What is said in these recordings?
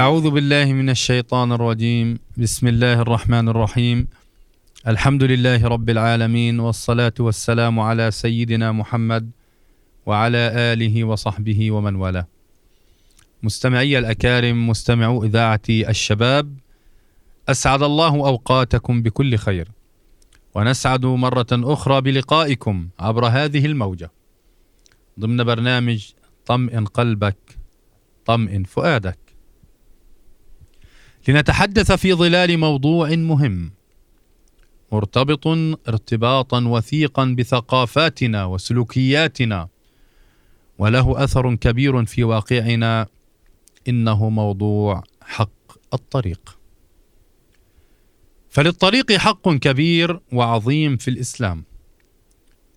أعوذ بالله من الشيطان الرجيم. بسم الله الرحمن الرحيم. الحمد لله رب العالمين والصلاة والسلام على سيدنا محمد وعلى آله وصحبه ومن والاه. مستمعي الأكارم مستمعو إذاعة الشباب أسعد الله أوقاتكم بكل خير. ونسعد مرة أخرى بلقائكم عبر هذه الموجة. ضمن برنامج طمئن قلبك طمئن فؤادك. لنتحدث في ظلال موضوع مهم. مرتبط ارتباطا وثيقا بثقافاتنا وسلوكياتنا. وله أثر كبير في واقعنا. إنه موضوع حق الطريق. فللطريق حق كبير وعظيم في الإسلام.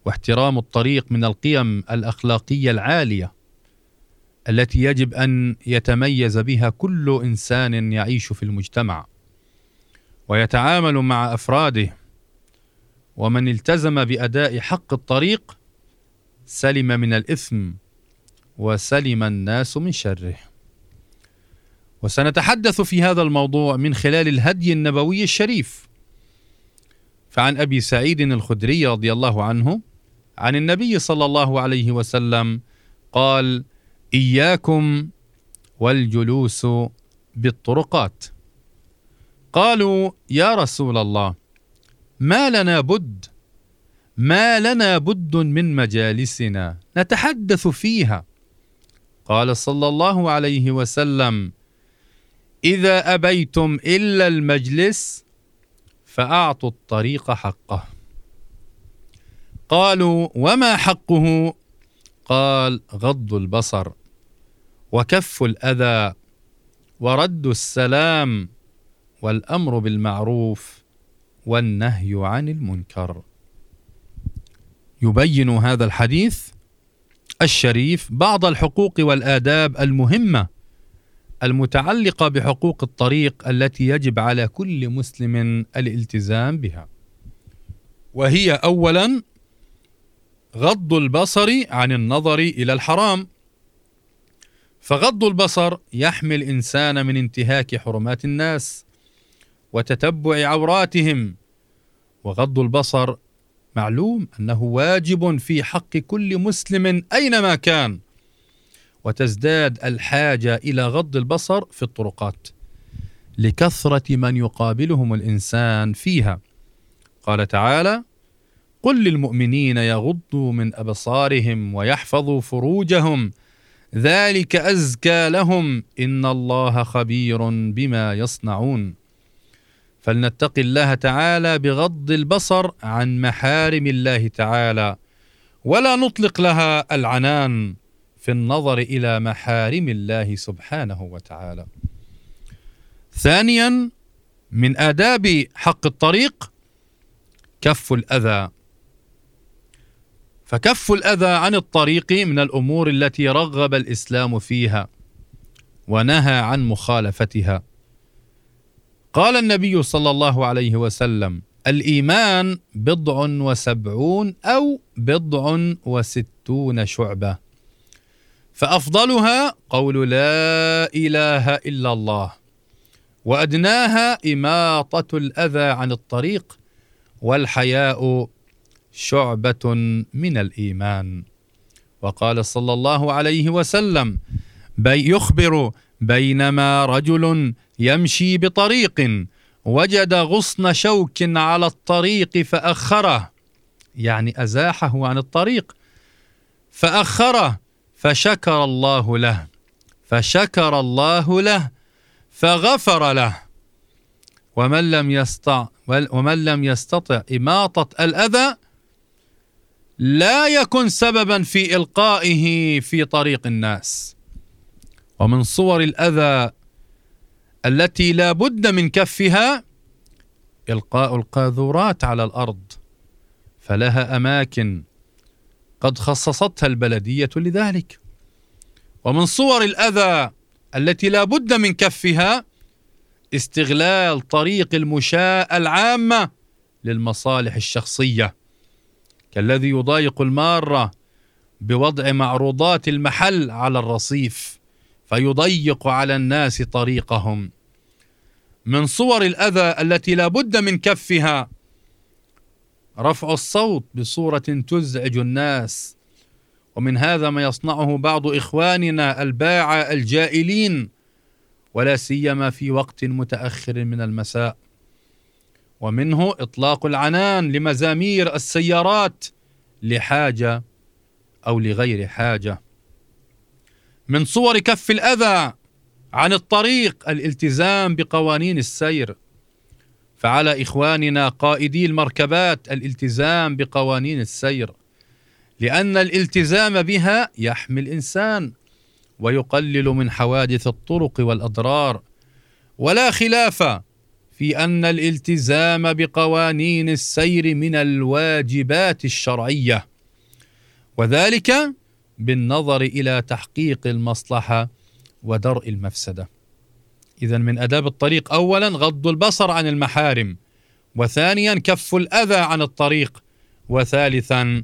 واحترام الطريق من القيم الأخلاقية العالية. التي يجب أن يتميز بها كل إنسان يعيش في المجتمع ويتعامل مع أفراده ومن التزم بأداء حق الطريق سلم من الإثم وسلم الناس من شره. وسنتحدث في هذا الموضوع من خلال الهدي النبوي الشريف فعن أبي سعيد الخدري رضي الله عنه عن النبي صلى الله عليه وسلم قال إياكم والجلوس بالطرقات. قالوا يا رسول الله ما لنا بد ما لنا بد من مجالسنا نتحدث فيها. قال صلى الله عليه وسلم إذا أبيتم إلا المجلس فأعطوا الطريق حقه. قالوا وما حقه؟ قال غض البصر. وكف الأذى ورد السلام والأمر بالمعروف والنهي عن المنكر. يبين هذا الحديث الشريف بعض الحقوق والآداب المهمة المتعلقة بحقوق الطريق التي يجب على كل مسلم الالتزام بها. وهي اولا غض البصر عن النظر إلى الحرام. فغض البصر يحمي الإنسان من انتهاك حرمات الناس وتتبع عوراتهم. وغض البصر معلوم أنه واجب في حق كل مسلم أينما كان وتزداد الحاجة إلى غض البصر في الطرقات لكثرة من يقابلهم الإنسان فيها. قال تعالى قل للمؤمنين يغضوا من أبصارهم ويحفظوا فروجهم ذلك أزكى لهم إن الله خبير بما يصنعون. فلنتق الله تعالى بغض البصر عن محارم الله تعالى ولا نطلق لها العنان في النظر إلى محارم الله سبحانه وتعالى. ثانيا من آداب حق الطريق كف الأذى. فكف الأذى عن الطريق من الأمور التي رغب الإسلام فيها ونهى عن مخالفتها. قال النبي صلى الله عليه وسلم الإيمان بضع وسبعون أو بضع وستون شعبة. فأفضلها قول لا إله إلا الله وأدناها إماطة الأذى عن الطريق والحياء شعبة من الإيمان. وقال صلى الله عليه وسلم بي يخبر بينما رجل يمشي بطريق وجد غصن شوك على الطريق فأخره. يعني أزاحه عن الطريق. فأخره فشكر الله له فشكر الله له فغفر له. ومن لم يستطع ومن لم يستطع إماطة الأذى لا يكن سببا في إلقائه في طريق الناس. ومن صور الأذى التي لا بد من كفها إلقاء القاذورات على الأرض فلها أماكن قد خصصتها البلدية لذلك. ومن صور الأذى التي لا بد من كفها استغلال طريق المشاة العامة للمصالح الشخصية. كالذي يضايق المارة بوضع معروضات المحل على الرصيف فيضيق على الناس طريقهم. من صور الأذى التي لا بد من كفها رفع الصوت بصورة تزعج الناس. ومن هذا ما يصنعه بعض إخواننا الباعة الجائلين ولا سيما في وقت متأخر من المساء. ومنه إطلاق العنان لمزامير السيارات لحاجة أو لغير حاجة. من صور كف الأذى عن الطريق الالتزام بقوانين السير. فعلى إخواننا قائدي المركبات الالتزام بقوانين السير. لأن الالتزام بها يحمي الإنسان ويقلل من حوادث الطرق والأضرار. ولا خلاف في أن الالتزام بقوانين السير من الواجبات الشرعية وذلك بالنظر إلى تحقيق المصلحة ودرء المفسدة. اذا من أداب الطريق اولا غض البصر عن المحارم وثانيا كف الأذى عن الطريق وثالثا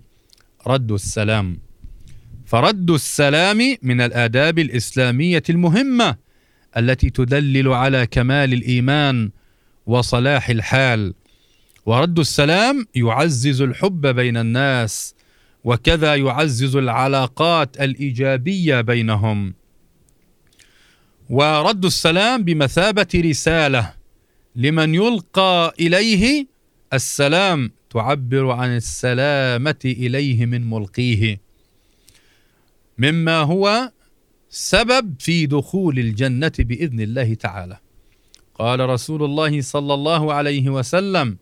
رد السلام. فرد السلام من الآداب الإسلامية المهمة التي تدلل على كمال الإيمان وصلاح الحال. ورد السلام يعزز الحب بين الناس وكذا يعزز العلاقات الإيجابية بينهم. ورد السلام بمثابة رسالة لمن يلقى إليه السلام تعبر عن السلامة إليه من ملقيه. مما هو سبب في دخول الجنة بإذن الله تعالى. قال رسول الله صلى الله عليه وسلم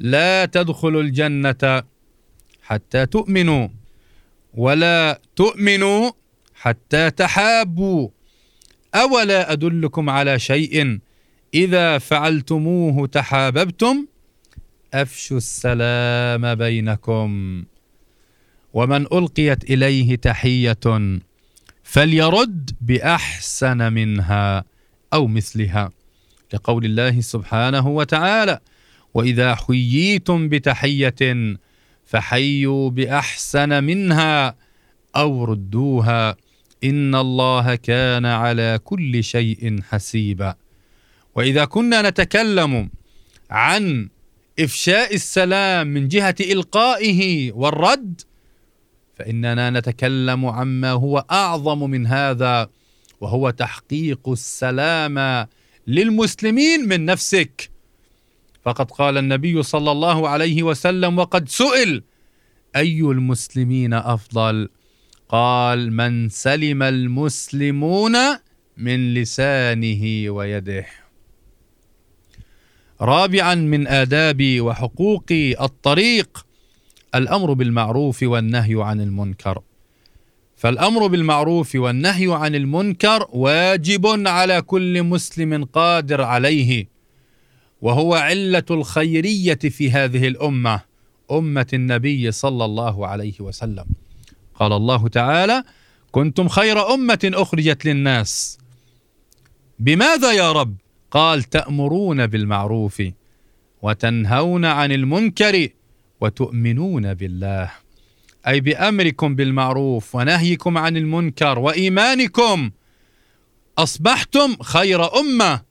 لا تدخلوا الجنة حتى تؤمنوا ولا تؤمنوا حتى تحابوا. أولا أدلكم على شيء إذا فعلتموه تحاببتم أفشوا السلام بينكم. ومن ألقيت إليه تحية فليرد بأحسن منها أو مثلها. لقول الله سبحانه وتعالى وإذا حييتم بتحية فحيوا بأحسن منها أو ردوها ان الله كان على كل شيء حسيبا. واذا كنا نتكلم عن افشاء السلام من جهه القائه والرد فاننا نتكلم عما هو اعظم من هذا وهو تحقيق السلام للمسلمين من نفسك. فقد قال النبي صلى الله عليه وسلم وقد سئل أي المسلمين أفضل؟ قال من سلم المسلمون من لسانه ويده. رابعا من آداب وحقوق الطريق الأمر بالمعروف والنهي عن المنكر. فالأمر بالمعروف والنهي عن المنكر واجب على كل مسلم قادر عليه وهو علة الخيرية في هذه الأمة أمة النبي صلى الله عليه وسلم. قال الله تعالى كنتم خير أمة أخرجت للناس. بماذا يا رب؟ قال تأمرون بالمعروف وتنهون عن المنكر وتؤمنون بالله. أي بأمركم بالمعروف ونهيكم عن المنكر وإيمانكم أصبحتم خير أمة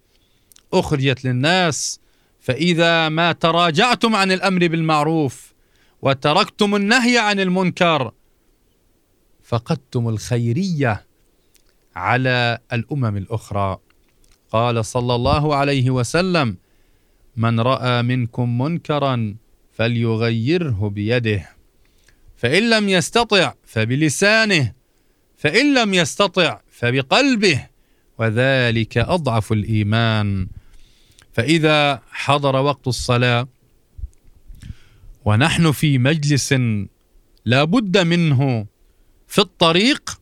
أخرجت للناس. فإذا ما تراجعتم عن الأمر بالمعروف وتركتم النهي عن المنكر فقدتم الخيرية على الأمم الأخرى. قال صلى الله عليه وسلم من رأى منكم منكرا فليغيره بيده. فإن لم يستطع فبلسانه فإن لم يستطع فبقلبه وذلك أضعف الإيمان. فإذا حضر وقت الصلاة ونحن في مجلس لا بد منه في الطريق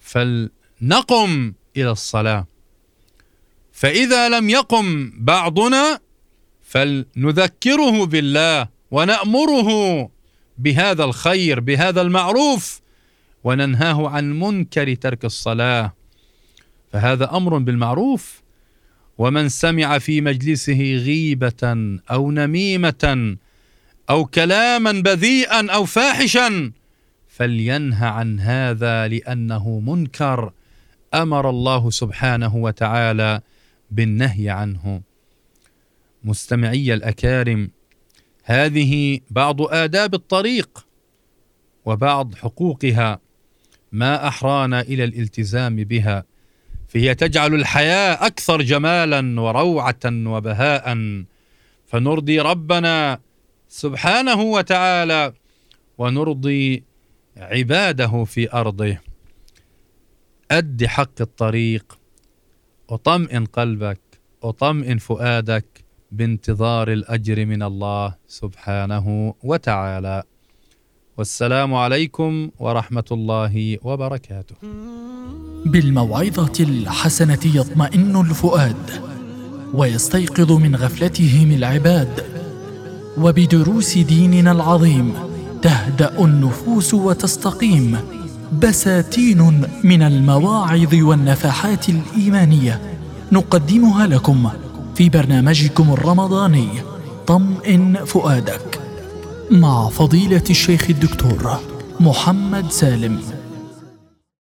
فلنقم إلى الصلاة. فإذا لم يقم بعضنا فلنذكره بالله ونأمره بهذا الخير بهذا المعروف وننهاه عن منكر ترك الصلاة. فهذا أمر بالمعروف ومن سمع في مجلسه غيبة أو نميمة أو كلاما بذيئا أو فاحشا فلينهى عن هذا لأنه منكر أمر الله سبحانه وتعالى بالنهي عنه. مستمعي الأكارم هذه بعض آداب الطريق وبعض حقوقها ما أحرانا إلى الالتزام بها فهي تجعل الحياة أكثر جمالا وروعة وبهاء. فنرضي ربنا سبحانه وتعالى ونرضي عباده في أرضه. أد حق الطريق وطمئن قلبك وطمئن فؤادك بانتظار الأجر من الله سبحانه وتعالى. والسلام عليكم ورحمة الله وبركاته. بالموعظة الحسنة يطمئن الفؤاد ويستيقظ من غفلتهم العباد وبدروس ديننا العظيم تهدأ النفوس وتستقيم بساتين من المواعظ والنفحات الإيمانية نقدمها لكم. في برنامجكم الرمضاني طمئن فؤادك مع فضيلة الشيخ الدكتور محمد سالم.